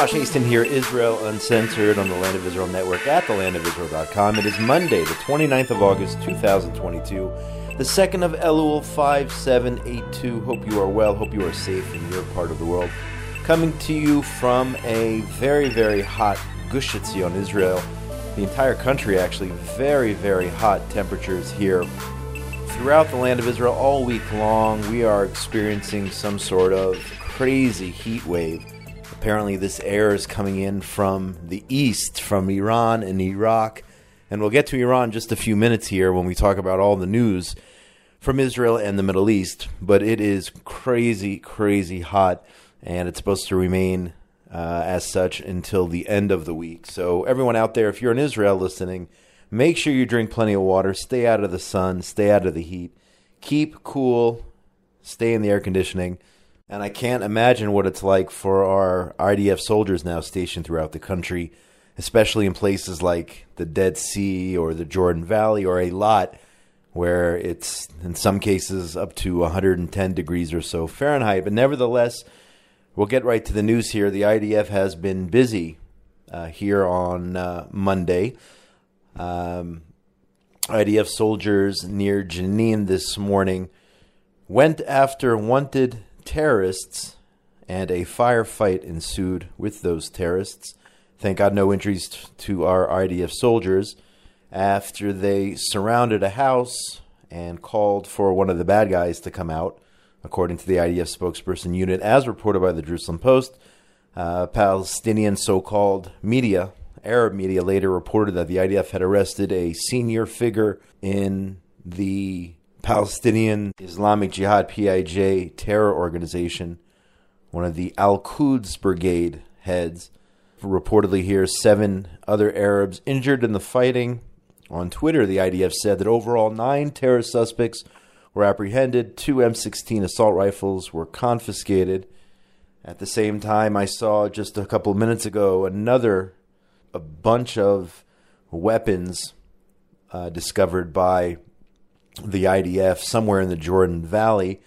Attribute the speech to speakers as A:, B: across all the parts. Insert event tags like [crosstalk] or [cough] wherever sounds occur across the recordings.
A: Josh Hasten here, Israel Uncensored on the Land of Israel Network at thelandofisrael.com. It is Monday, the 29th of August, 2022, the second of Elul 5782. Hope you are well, hope you are safe in your part of the world. Coming to you from a very, very hot Gush Etzion, Israel. The entire country, actually, very, very hot temperatures here. Throughout the land of Israel all week long, we are experiencing some sort of crazy heat wave. Apparently, this air is coming in from the east, from Iran and Iraq. And we'll get to Iran just a few minutes here when we talk about all the news from Israel and the Middle East. But it is crazy, crazy hot, and it's supposed to remain uh, as such until the end of the week. So, everyone out there, if you're in Israel listening, make sure you drink plenty of water, stay out of the sun, stay out of the heat, keep cool, stay in the air conditioning. And I can't imagine what it's like for our IDF soldiers now stationed throughout the country, especially in places like the Dead Sea or the Jordan Valley or Eilat where it's in some cases up to 110 degrees or so Fahrenheit. But nevertheless, we'll get right to the news here. The IDF has been busy uh, here on uh, Monday. Um, IDF soldiers near Jenin this morning went after wanted terrorists, and a firefight ensued with those terrorists. Thank God, no injuries t- to our IDF soldiers. After they surrounded a house and called for one of the bad guys to come out, according to the IDF spokesperson unit, as reported by the Jerusalem Post, uh, Palestinian so called media, Arab media, later reported that the IDF had arrested a senior figure in the Palestinian Islamic Jihad PIJ terror organization, one of the Al Quds brigade heads. Reportedly, here seven other Arabs injured in the fighting. On Twitter, the IDF said that overall nine terrorist suspects were apprehended, two M16 assault rifles were confiscated. At the same time, I saw just a couple of minutes ago another a bunch of weapons uh, discovered by the IDF somewhere in the Jordan Valley.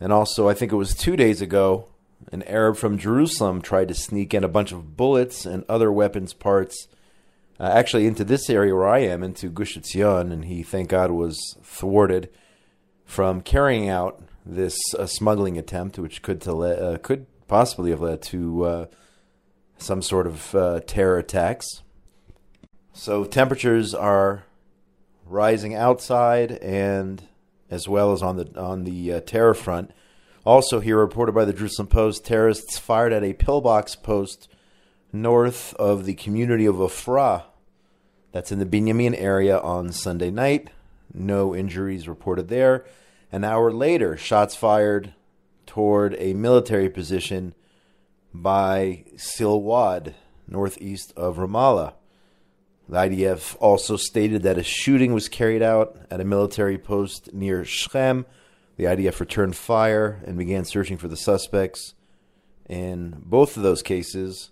A: And also, I think it was two days ago, an Arab from Jerusalem tried to sneak in a bunch of bullets and other weapons parts, uh, actually into this area where I am, into Gush Etzion, and he, thank God, was thwarted from carrying out this uh, smuggling attempt, which could uh, could possibly have led to uh, some sort of uh, terror attacks. So temperatures are rising outside and as well as on the on the uh, terror front. Also, here reported by the Jerusalem Post, terrorists fired at a pillbox post north of the community of Ofra. That's in the Binyamin area on Sunday night. No injuries reported there. An hour later, shots fired toward a military position by Silwad, northeast of Ramallah. The IDF also stated that a shooting was carried out at a military post near Shechem. The IDF returned fire and began searching for the suspects. In both of those cases,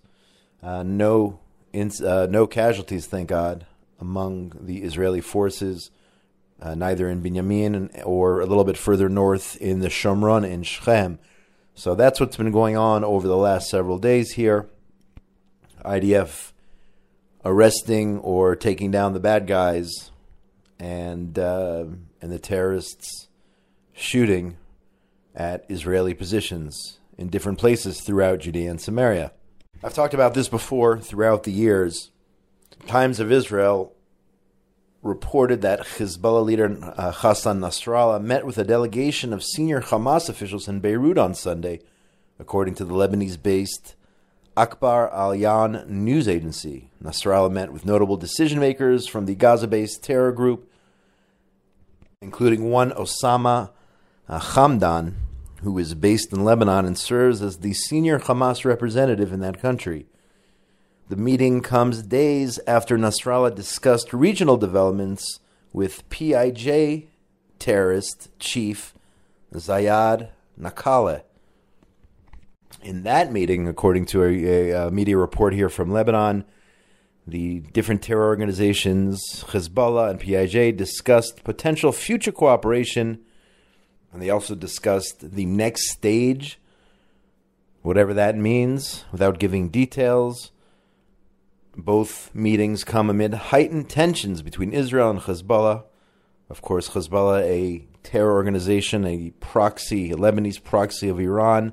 A: uh, no uh, no casualties, thank God, among the Israeli forces, uh, neither in Binyamin or a little bit further north in the Shomron in Shechem. So that's what's been going on over the last several days here. IDF arresting or taking down the bad guys and uh, and the terrorists shooting at Israeli positions in different places throughout Judea and Samaria. I've talked about this before throughout the years. Times of Israel reported that Hezbollah leader uh, Hassan Nasrallah met with a delegation of senior Hamas officials in Beirut on Sunday, according to the Lebanese based Akhbar Alyan news agency. Nasrallah met with notable decision makers from the Gaza based terror group, including one Osama uh, Hamdan, who is based in Lebanon and serves as the senior Hamas representative in that country. The meeting comes days after Nasrallah discussed regional developments with PIJ terrorist chief Zayad Nakaleh. In that meeting, according to a, a, media report here from Lebanon, the different terror organizations, Hezbollah and PIJ, discussed potential future cooperation, and they also discussed the next stage Whatever that means, without giving details, both meetings come amid heightened tensions between Israel and Hezbollah. Of course, Hezbollah, a terror organization, a proxy, a Lebanese proxy of Iran.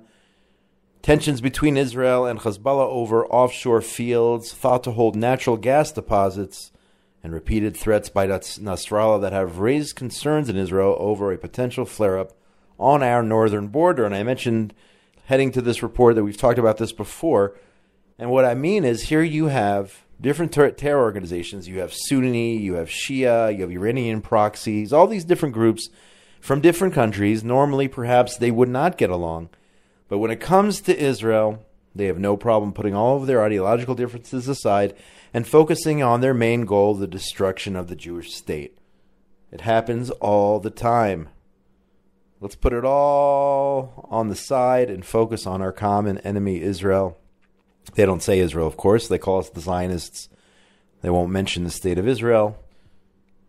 A: Tensions between Israel and Hezbollah over offshore fields thought to hold natural gas deposits and repeated threats by Nasrallah that have raised concerns in Israel over a potential flare up on our northern border. And I mentioned heading to this report that we've talked about this before. And what I mean is, here you have different ter- terror organizations. You have Sunni, you have Shia, you have Iranian proxies, all these different groups from different countries. Normally, perhaps they would not get along. But when it comes to Israel, they have no problem putting all of their ideological differences aside and focusing on their main goal, the destruction of the Jewish state. It happens all the time. Let's put it all on the side and focus on our common enemy, Israel. They don't say Israel, of course. They call us the Zionists. They won't mention the state of Israel.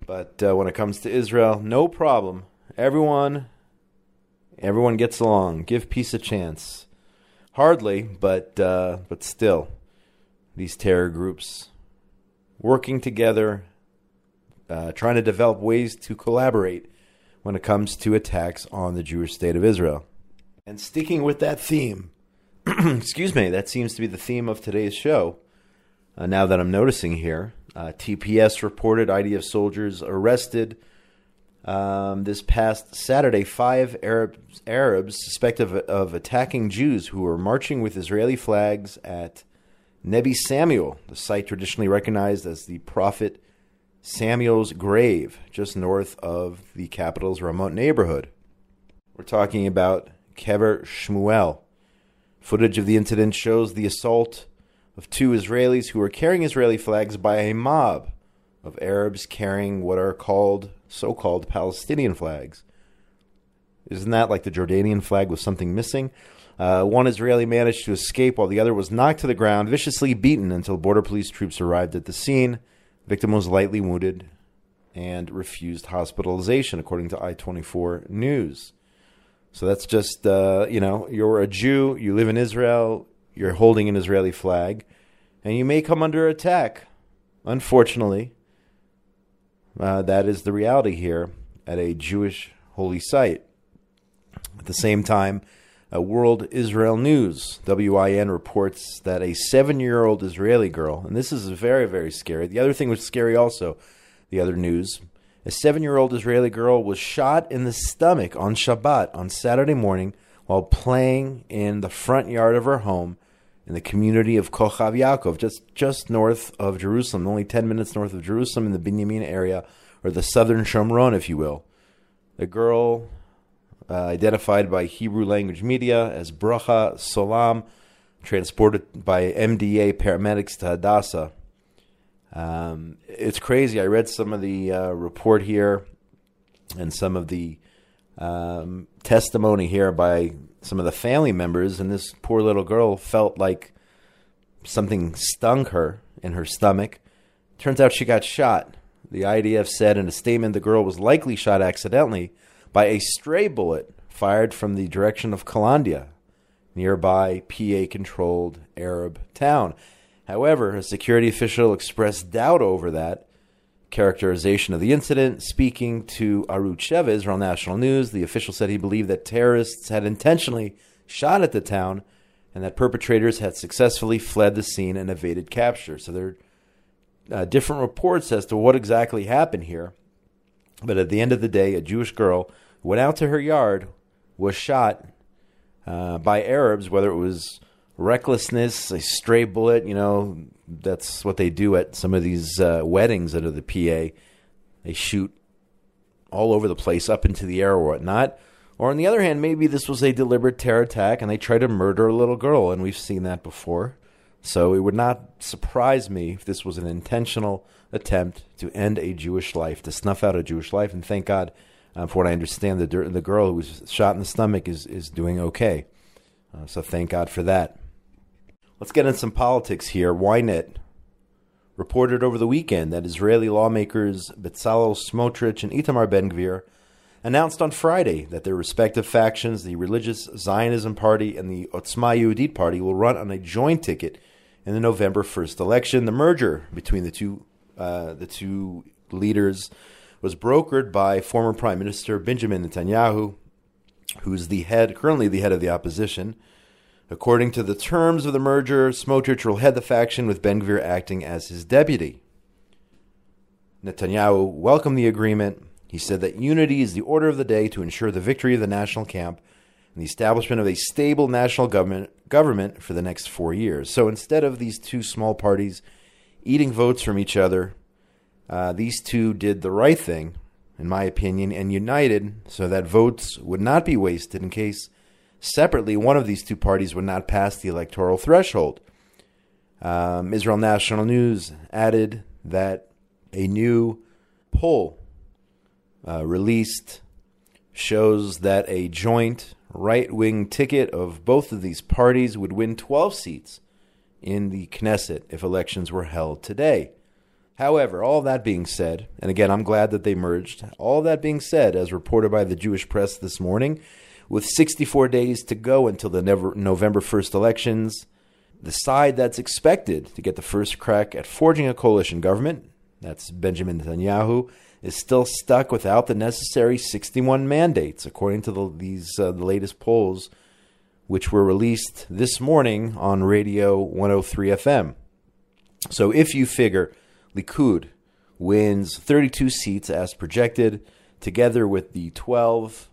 A: But uh, when it comes to Israel, no problem. Everyone, everyone gets along. Give peace a chance. Hardly, but uh, but still, these terror groups working together, uh, trying to develop ways to collaborate when it comes to attacks on the Jewish state of Israel. And sticking with that theme, [clears throat] excuse me, that seems to be the theme of today's show. Uh, now that I'm noticing here, uh, TPS reported IDF soldiers arrested um, this past Saturday five Arabs, Arabs suspected of, of attacking Jews who were marching with Israeli flags at Nebi Samuel, the site traditionally recognized as the prophet Samuel's grave, just north of the capital's Ramot neighborhood. We're talking about Kever Shmuel. Footage of the incident shows the assault of two Israelis who were carrying Israeli flags by a mob of Arabs carrying what are called so called Palestinian flags. Isn't that like the Jordanian flag with something missing? Uh, one Israeli managed to escape while the other was knocked to the ground, viciously beaten until border police troops arrived at the scene. Victim was lightly wounded and refused hospitalization, according to I 24 News. So that's just, uh, you know, you're a Jew, you live in Israel, you're holding an Israeli flag, and you may come under attack. Unfortunately, uh, that is the reality here at a Jewish holy site. At the same time, uh, World Israel News, WIN, reports that a seven year old Israeli girl, and this is very, very scary. The other thing was scary also, the other news. A seven year old Israeli girl was shot in the stomach on Shabbat on Saturday morning while playing in the front yard of her home in the community of Kochav Yaakov, just, just north of Jerusalem, only 10 minutes north of Jerusalem in the Binyamin area, or the southern Shomron, if you will. The girl uh, identified by Hebrew language media as Bracha Solam, transported by MDA paramedics to Hadassah. Um, it's crazy. I read some of the uh, report here and some of the um, testimony here by some of the family members, and this poor little girl felt like something stung her in her stomach. Turns out she got shot. The IDF said in a statement the girl was likely shot accidentally by a stray bullet fired from the direction of Kalandia, nearby PA controlled Arab town. However, a security official expressed doubt over that characterization of the incident. Speaking to Sheva, Israel National News, the official said he believed that terrorists had intentionally shot at the town and that perpetrators had successfully fled the scene and evaded capture. So there are uh, different reports as to what exactly happened here. But at the end of the day, a Jewish girl went out to her yard, was shot uh, by Arabs, whether it was recklessness, a stray bullet, you know, that's what they do at some of these uh, weddings under the PA. They shoot all over the place, up into the air or whatnot. Or on the other hand, maybe this was a deliberate terror attack and they tried to murder a little girl, and we've seen that before. So it would not surprise me if this was an intentional attempt to end a Jewish life, to snuff out a Jewish life. And thank God, um, for what I understand, the the girl who was shot in the stomach is is doing okay. Uh, so thank God for that. Let's get in some politics here. Ynet reported over the weekend that Israeli lawmakers Bezalel Smotrich and Itamar Ben Gvir announced on Friday that their respective factions, the Religious Zionism Party and the Otzma Yehudit Party, will run on a joint ticket in the November 1st election. The merger between the two, uh, the two leaders was brokered by former Prime Minister Benjamin Netanyahu, who's the head, currently the head of the opposition. According to the terms of the merger, Smotrich will head the faction with Ben Gvir acting as his deputy. Netanyahu welcomed the agreement. He said that unity is the order of the day to ensure the victory of the national camp and the establishment of a stable national government, government for the next four years. So instead of these two small parties eating votes from each other, uh, these two did the right thing, in my opinion, and united so that votes would not be wasted in case separately one of these two parties would not pass the electoral threshold. Um, Israel National News added that a new poll uh, released shows that a joint right wing ticket of both of these parties would win 12 seats in the Knesset if elections were held today. However, all that being said, and again, I'm glad that they merged, all that being said, as reported by the Jewish press this morning, with 64 days to go until the November 1st elections, the side that's expected to get the first crack at forging a coalition government, that's Benjamin Netanyahu, is still stuck without the necessary 61 mandates, according to the, these uh, the latest polls, which were released this morning on Radio 103 FM. So if you figure Likud wins 32 seats as projected, together with the 12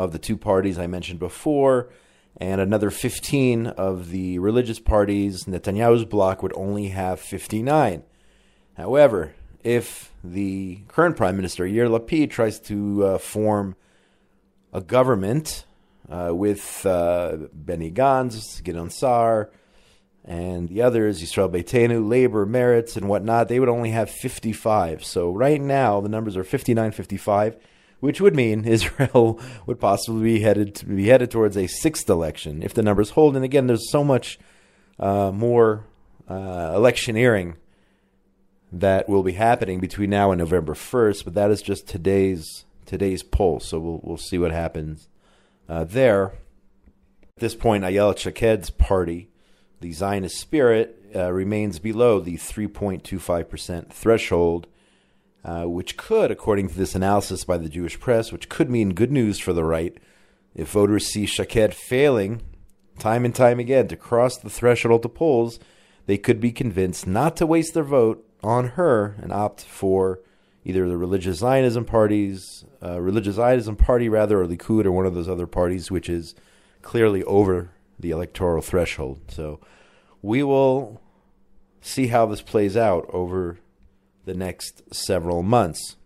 A: of the two parties I mentioned before, and another 15 of the religious parties, Netanyahu's bloc would only have 59. However, if the current Prime Minister, Yair Lapid, tries to uh, form a government uh, with uh, Benny Gantz, Gideon Sa'ar, and the others, Yisrael Beitenu, Labor, Meretz, and whatnot, they would only have 55. So right now, the numbers are 59 55, which would mean [laughs] Israel would possibly be headed to be headed towards a sixth election if the numbers hold. And again, there's so much uh, more uh, electioneering that will be happening between now and November 1st, but that is just today's today's poll. So we'll we'll see what happens uh, there. At this point, Ayelet Shaked's party the Zionist spirit uh, remains below the 3.25% threshold, uh, which could, according to this analysis by the Jewish press, which could mean good news for the right if voters see Shaked failing time and time again to cross the threshold to polls, they could be convinced not to waste their vote on her and opt for either the religious Zionism parties, uh, religious Zionism party rather, or Likud, or one of those other parties, which is clearly over the electoral threshold. So we will see how this plays out over the next several months.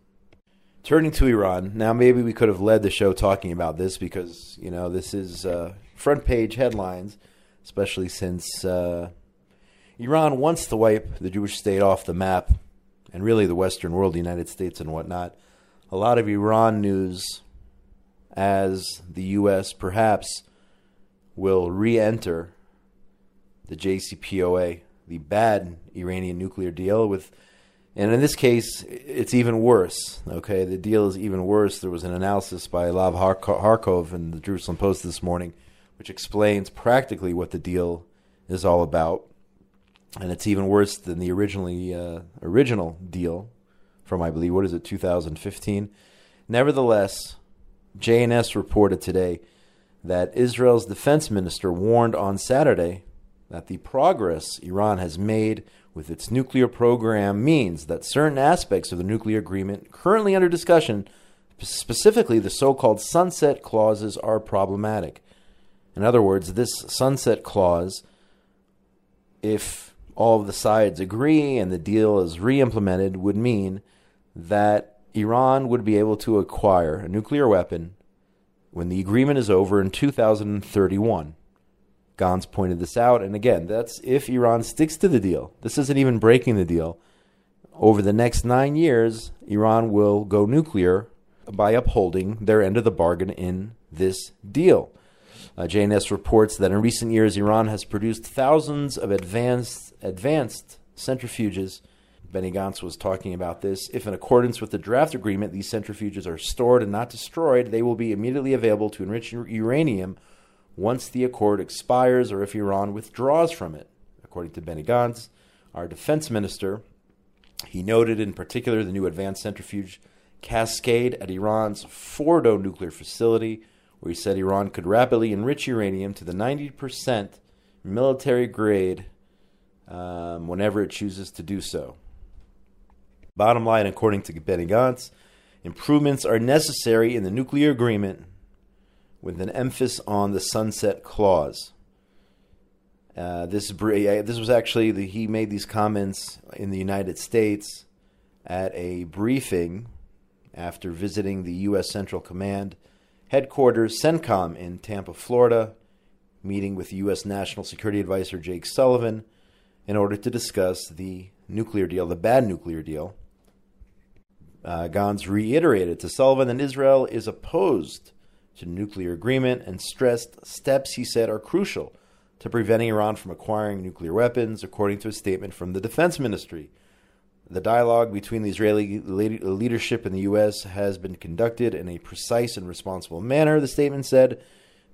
A: Turning to Iran, now maybe we could have led the show talking about this because, you know, this is uh, front page headlines, especially since uh, Iran wants to wipe the Jewish state off the map and really the Western world, the United States and whatnot. A lot of Iran news as the U.S. perhaps will re enter the JCPOA, the bad Iranian nuclear deal with and in this case, it's even worse. Okay, the deal is even worse. There was an analysis by Lahav Harkov in the Jerusalem Post this morning, which explains practically what the deal is all about, and it's even worse than the originally uh, original deal from I believe what is it 2015. Nevertheless, JNS reported today that Israel's defense minister warned on Saturday that the progress Iran has made with its nuclear program means that certain aspects of the nuclear agreement currently under discussion, specifically the so called sunset clauses, are problematic. In other words, this sunset clause, if all of the sides agree and the deal is re implemented, would mean that Iran would be able to acquire a nuclear weapon when the agreement is over in 2031. Gantz pointed this out. And again, that's if Iran sticks to the deal. This isn't even breaking the deal. Over the next nine years, Iran will go nuclear by upholding their end of the bargain in this deal. Uh, JNS reports that in recent years, Iran has produced thousands of advanced, advanced centrifuges Benny Gantz was talking about this. If, in accordance with the draft agreement, these centrifuges are stored and not destroyed, they will be immediately available to enrich uranium once the accord expires or if Iran withdraws from it. According to Benny Gantz, our defense minister, he noted in particular the new advanced centrifuge cascade at Iran's Fordo nuclear facility, where he said Iran could rapidly enrich uranium to the 90% military grade um, whenever it chooses to do so. Bottom line, according to Benny Gantz, improvements are necessary in the nuclear agreement with an emphasis on the sunset clause. Uh, this this was actually the, he made these comments in the United States at a briefing after visiting the U.S. Central Command headquarters, CENTCOM, in Tampa, Florida, meeting with U.S. National Security Advisor Jake Sullivan in order to discuss the nuclear deal, the bad nuclear deal. Uh, Gantz reiterated to Sullivan that Israel is opposed to nuclear agreement and stressed steps he said are crucial to preventing Iran from acquiring nuclear weapons, according to a statement from the defense ministry. The dialogue between the Israeli leadership and the U.S. has been conducted in a precise and responsible manner, the statement said.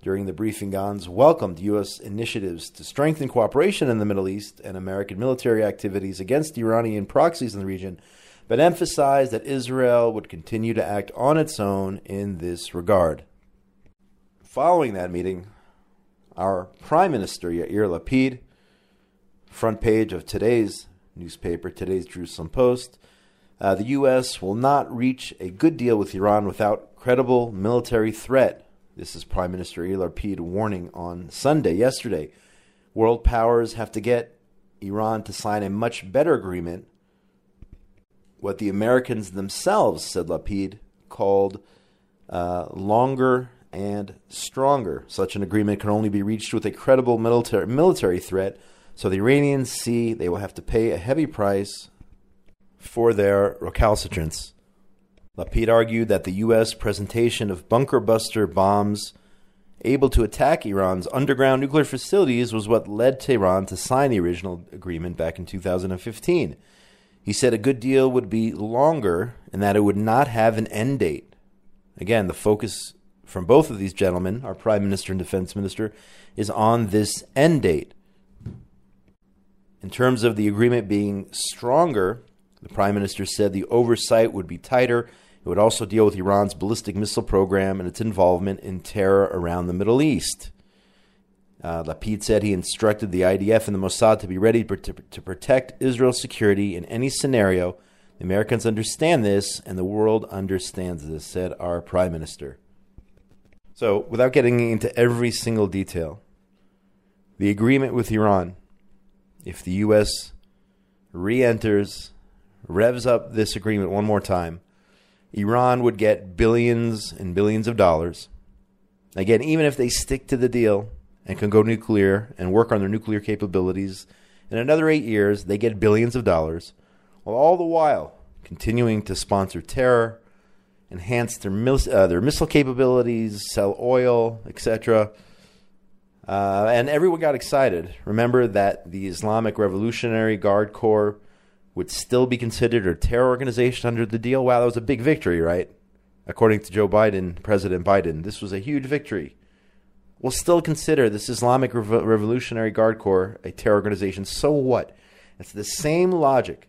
A: During the briefing, Gantz welcomed U.S. initiatives to strengthen cooperation in the Middle East and American military activities against Iranian proxies in the region, but emphasized that Israel would continue to act on its own in this regard. Following that meeting, our Prime Minister Yair Lapid, front page of today's newspaper, today's Jerusalem Post, uh, the U.S. will not reach a good deal with Iran without credible military threat this is Prime Minister Yair Lapid warning on Sunday, yesterday. World powers have to get Iran to sign a much better agreement. What the Americans themselves, said Lapid, called uh, longer and stronger. Such an agreement can only be reached with a credible military, military threat. So the Iranians see they will have to pay a heavy price for their recalcitrance. Lapid argued that the U.S. presentation of bunker buster bombs able to attack Iran's underground nuclear facilities was what led Tehran to sign the original agreement back in 2015. He said a good deal would be longer and that it would not have an end date. Again, the focus from both of these gentlemen, our Prime Minister and Defense Minister, is on this end date. In terms of the agreement being stronger, the Prime Minister said the oversight would be tighter it would also deal with Iran's ballistic missile program and its involvement in terror around the Middle East. Uh, Lapid said he instructed the IDF and the Mossad to be ready to, to protect Israel's security in any scenario. The Americans understand this, and the world understands this, said our prime minister. So, without getting into every single detail, the agreement with Iran, if the U.S. re enters, revs up this agreement one more time, Iran would get billions and billions of dollars. Again, even if they stick to the deal and can go nuclear and work on their nuclear capabilities, in another eight years, they get billions of dollars, while all the while continuing to sponsor terror, enhance their, uh, their missile capabilities, sell oil, etc. Uh, and everyone got excited. Remember that the Islamic Revolutionary Guard Corps would still be considered a terror organization under the deal. Wow, that was a big victory, right? According to Joe Biden, President Biden, this was a huge victory. We'll still consider this Islamic Revolutionary Guard Corps a terror organization. So what? It's the same logic,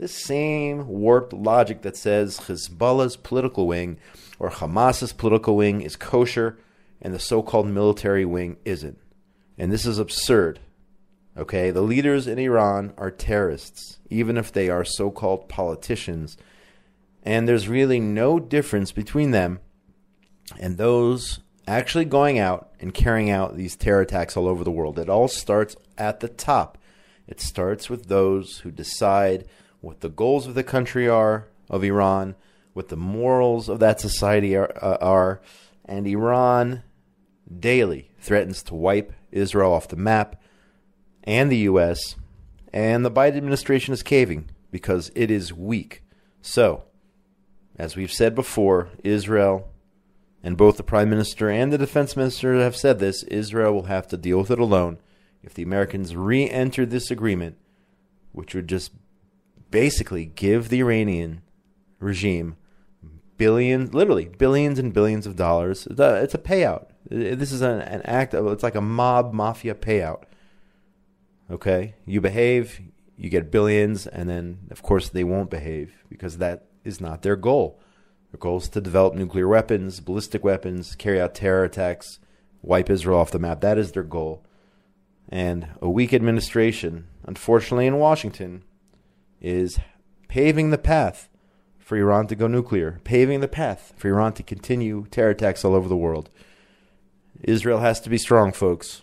A: this same warped logic that says Hezbollah's political wing or Hamas's political wing is kosher and the so called military wing isn't. And this is absurd. Okay, the leaders in Iran are terrorists, even if they are so called politicians. And there's really no difference between them and those actually going out and carrying out these terror attacks all over the world. It all starts at the top. It starts with those who decide what the goals of the country are, of Iran, what the morals of that society are, uh, are and Iran daily threatens to wipe Israel off the map and the U.S., and the Biden administration is caving because it is weak. So, as we've said before, Israel and both the Prime Minister and the Defense Minister have said this Israel will have to deal with it alone if the Americans re enter this agreement, which would just basically give the Iranian regime billions, literally billions and billions of dollars. It's a payout. This is an, act of, it's like a mob mafia payout. Okay? You behave, you get billions, and then, of course, they won't behave because that is not their goal. Their goal is to develop nuclear weapons, ballistic weapons, carry out terror attacks, wipe Israel off the map. That is their goal. And a weak administration, unfortunately, in Washington, is paving the path for Iran to go nuclear, paving the path for Iran to continue terror attacks all over the world. Israel has to be strong, folks.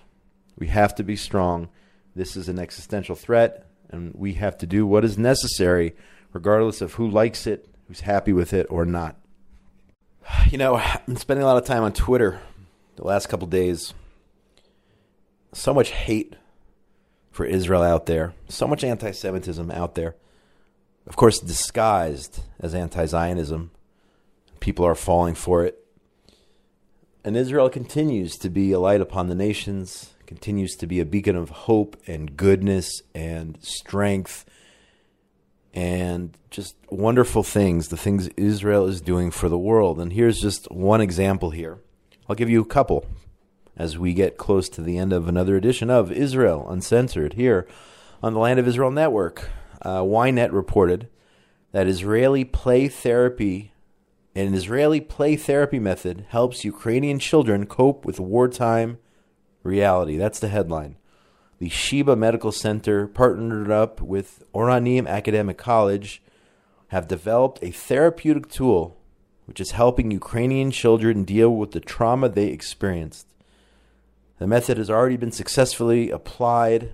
A: We have to be strong. This is an existential threat, and we have to do what is necessary, regardless of who likes it, who's happy with it, or not. [sighs] You know, I've been spending a lot of time on Twitter the last couple days. So much hate for Israel out there, so much anti Semitism out there. Of course, disguised as anti Zionism. People are falling for it. And Israel continues to be a light upon the nations, continues to be a beacon of hope and goodness and strength and just wonderful things, the things Israel is doing for the world. And here's just one example here. I'll give you a couple as we get close to the end of another edition of Israel Uncensored here on the Land of Israel Network. Uh, Ynet reported that Israeli play therapy an Israeli play therapy method helps Ukrainian children cope with wartime reality. That's the headline. The Sheba Medical Center partnered up with Oranim Academic College have developed a therapeutic tool which is helping Ukrainian children deal with the trauma they experienced. The method has already been successfully applied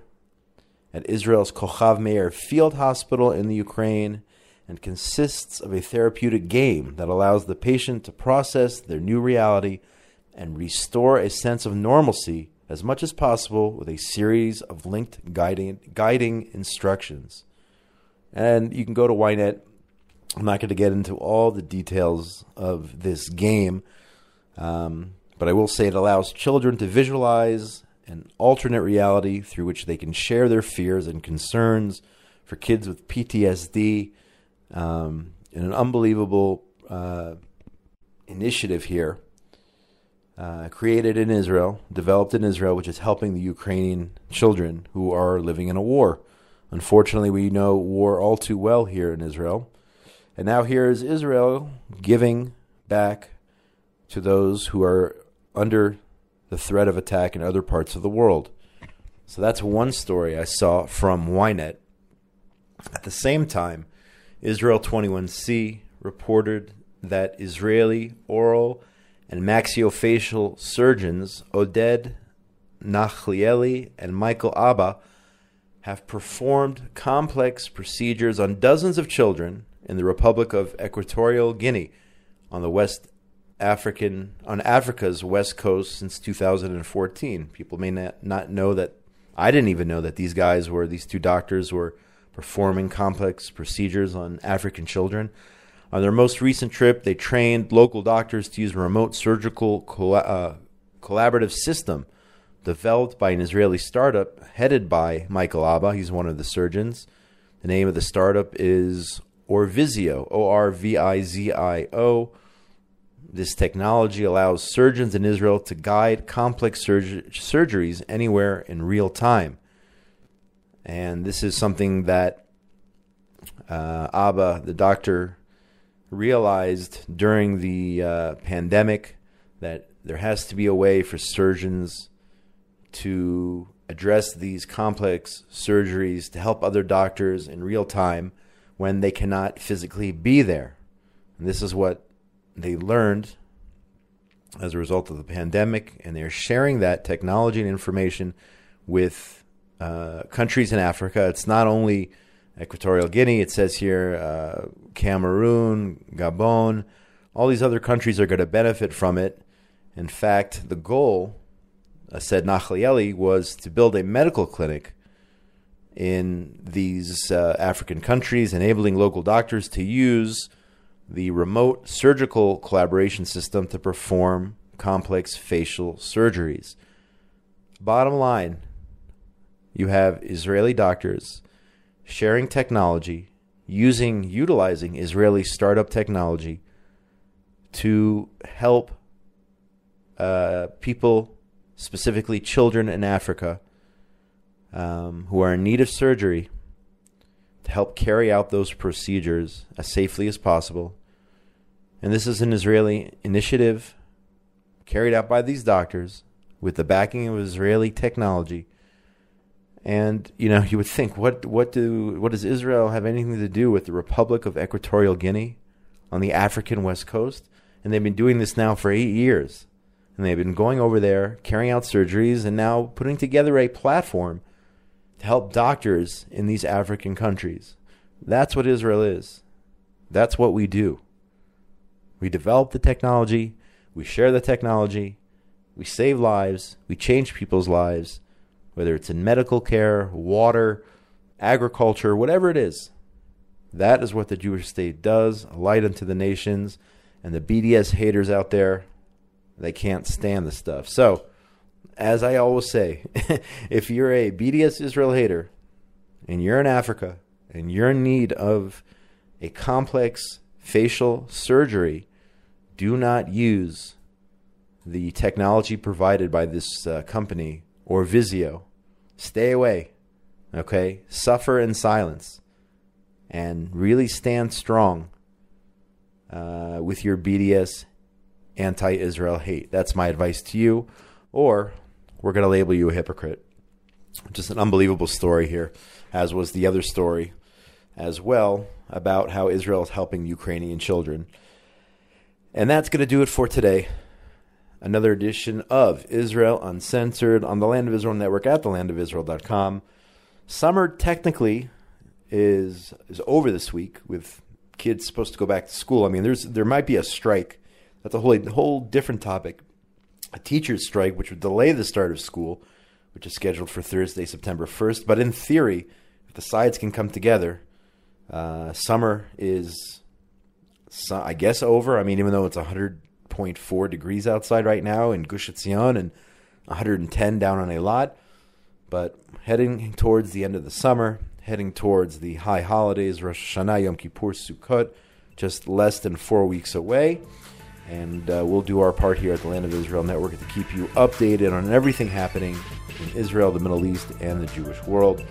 A: at Israel's Kochav Meir Field Hospital in the Ukraine and consists of a therapeutic game that allows the patient to process their new reality and restore a sense of normalcy as much as possible with a series of linked guiding, guiding instructions. And you can go to Ynet. I'm not going to get into all the details of this game, um, but I will say it allows children to visualize an alternate reality through which they can share their fears and concerns. For kids with PTSD, um, an unbelievable uh, initiative here, uh, created in Israel, developed in Israel, which is helping the Ukrainian children who are living in a war. Unfortunately, we know war all too well here in Israel. And now here is Israel giving back to those who are under the threat of attack in other parts of the world. So that's one story I saw from Ynet. At the same time, Israel 21C reported that Israeli oral and maxillofacial surgeons Oded Nachlieli and Michael Abba have performed complex procedures on dozens of children in the Republic of Equatorial Guinea on the West African on Africa's west coast since 2014. People may not, not know that I didn't even know that these guys were these two doctors were performing complex procedures on African children. On their most recent trip, they trained local doctors to use a remote surgical uh, collaborative system developed by an Israeli startup headed by Michael Abba. He's one of the surgeons. The name of the startup is Orvizio, O R V I Z I O. This technology allows surgeons in Israel to guide complex surg- surgeries anywhere in real time. And this is something that uh, Abba, the doctor, realized during the uh, pandemic that there has to be a way for surgeons to address these complex surgeries to help other doctors in real time when they cannot physically be there. And this is what they learned as a result of the pandemic, and they're sharing that technology and information with uh, countries in Africa. It's not only Equatorial Guinea, it says here uh, Cameroon, Gabon, all these other countries are going to benefit from it. In fact, the goal, uh, said Nachlieli, was to build a medical clinic in these uh, African countries, enabling local doctors to use the remote surgical collaboration system to perform complex facial surgeries. Bottom line, you have Israeli doctors sharing technology using, utilizing Israeli startup technology to help uh, people, specifically children in Africa, um, who are in need of surgery, to help carry out those procedures as safely as possible. And this is an Israeli initiative carried out by these doctors with the backing of Israeli technology. And you know, you would think, what what do what does Israel have anything to do with the Republic of Equatorial Guinea on the African west coast? And they've been doing this now for eight years. And they've been going over there, carrying out surgeries, and now putting together a platform help doctors in these African countries. That's what Israel is. That's what we do. We develop the technology, we share the technology, we save lives, we change people's lives, whether it's in medical care, water, agriculture, whatever it is. That is what the Jewish state does, a light unto the nations. And the BDS haters out there, they can't stand the stuff. So, as I always say, [laughs] if you're a BDS Israel hater and you're in Africa and you're in need of a complex facial surgery, do not use the technology provided by this uh, company Orvizio. Stay away. Okay? Suffer in silence and really stand strong uh, with your BDS anti Israel hate. That's my advice to you. Or we're going to label you a hypocrite. Just an unbelievable story here, as was the other story as well about how Israel is helping Ukrainian children. And that's going to do it for today. Another edition of Israel Uncensored on the Land of Israel Network at thelandofisrael.com. Summer technically is is over this week with kids supposed to go back to school. I mean, there's there might be a strike. That's a whole whole different topic. A teachers' strike, which would delay the start of school, which is scheduled for Thursday, September 1st. But in theory, if the sides can come together, uh, summer is, I guess, over. I mean, even though it's 100.4 degrees outside right now in Gush Etzion and 110 down on Eilat, but heading towards the end of the summer, heading towards the high holidays, Rosh Hashanah, Yom Kippur, Sukkot, just less than four weeks away. And uh, we'll do our part here at the Land of Israel Network to keep you updated on everything happening in Israel, the Middle East, and the Jewish world.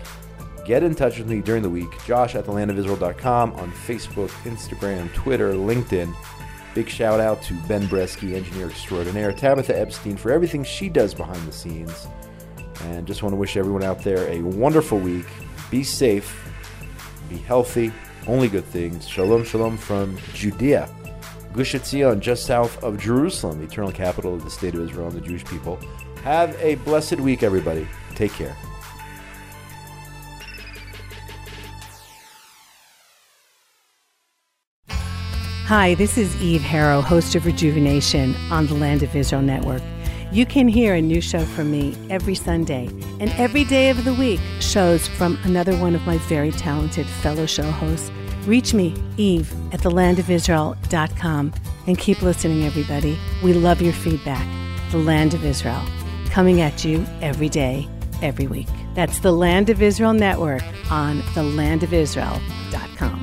A: Get in touch with me during the week. Josh at thelandofisrael.com on Facebook, Instagram, Twitter, LinkedIn. Big shout out to Ben Bresky, engineer extraordinaire, Tabitha Epstein for everything she does behind the scenes. And just want to wish everyone out there a wonderful week. Be safe, be healthy, only good things. Shalom, shalom from Judea. Gush Etzion, just south of Jerusalem, the eternal capital of the state of Israel and the Jewish people. Have a blessed week, everybody. Take care.
B: Hi, this is Eve Harrow, host of Rejuvenation on the Land of Israel Network. You can hear a new show from me every Sunday, and every day of the week, shows from another one of my very talented fellow show hosts. Reach me, Eve, at thelandofisrael.com, and keep listening, everybody. We love your feedback. The Land of Israel, coming at you every day, every week. That's the Land of Israel Network on thelandofisrael.com.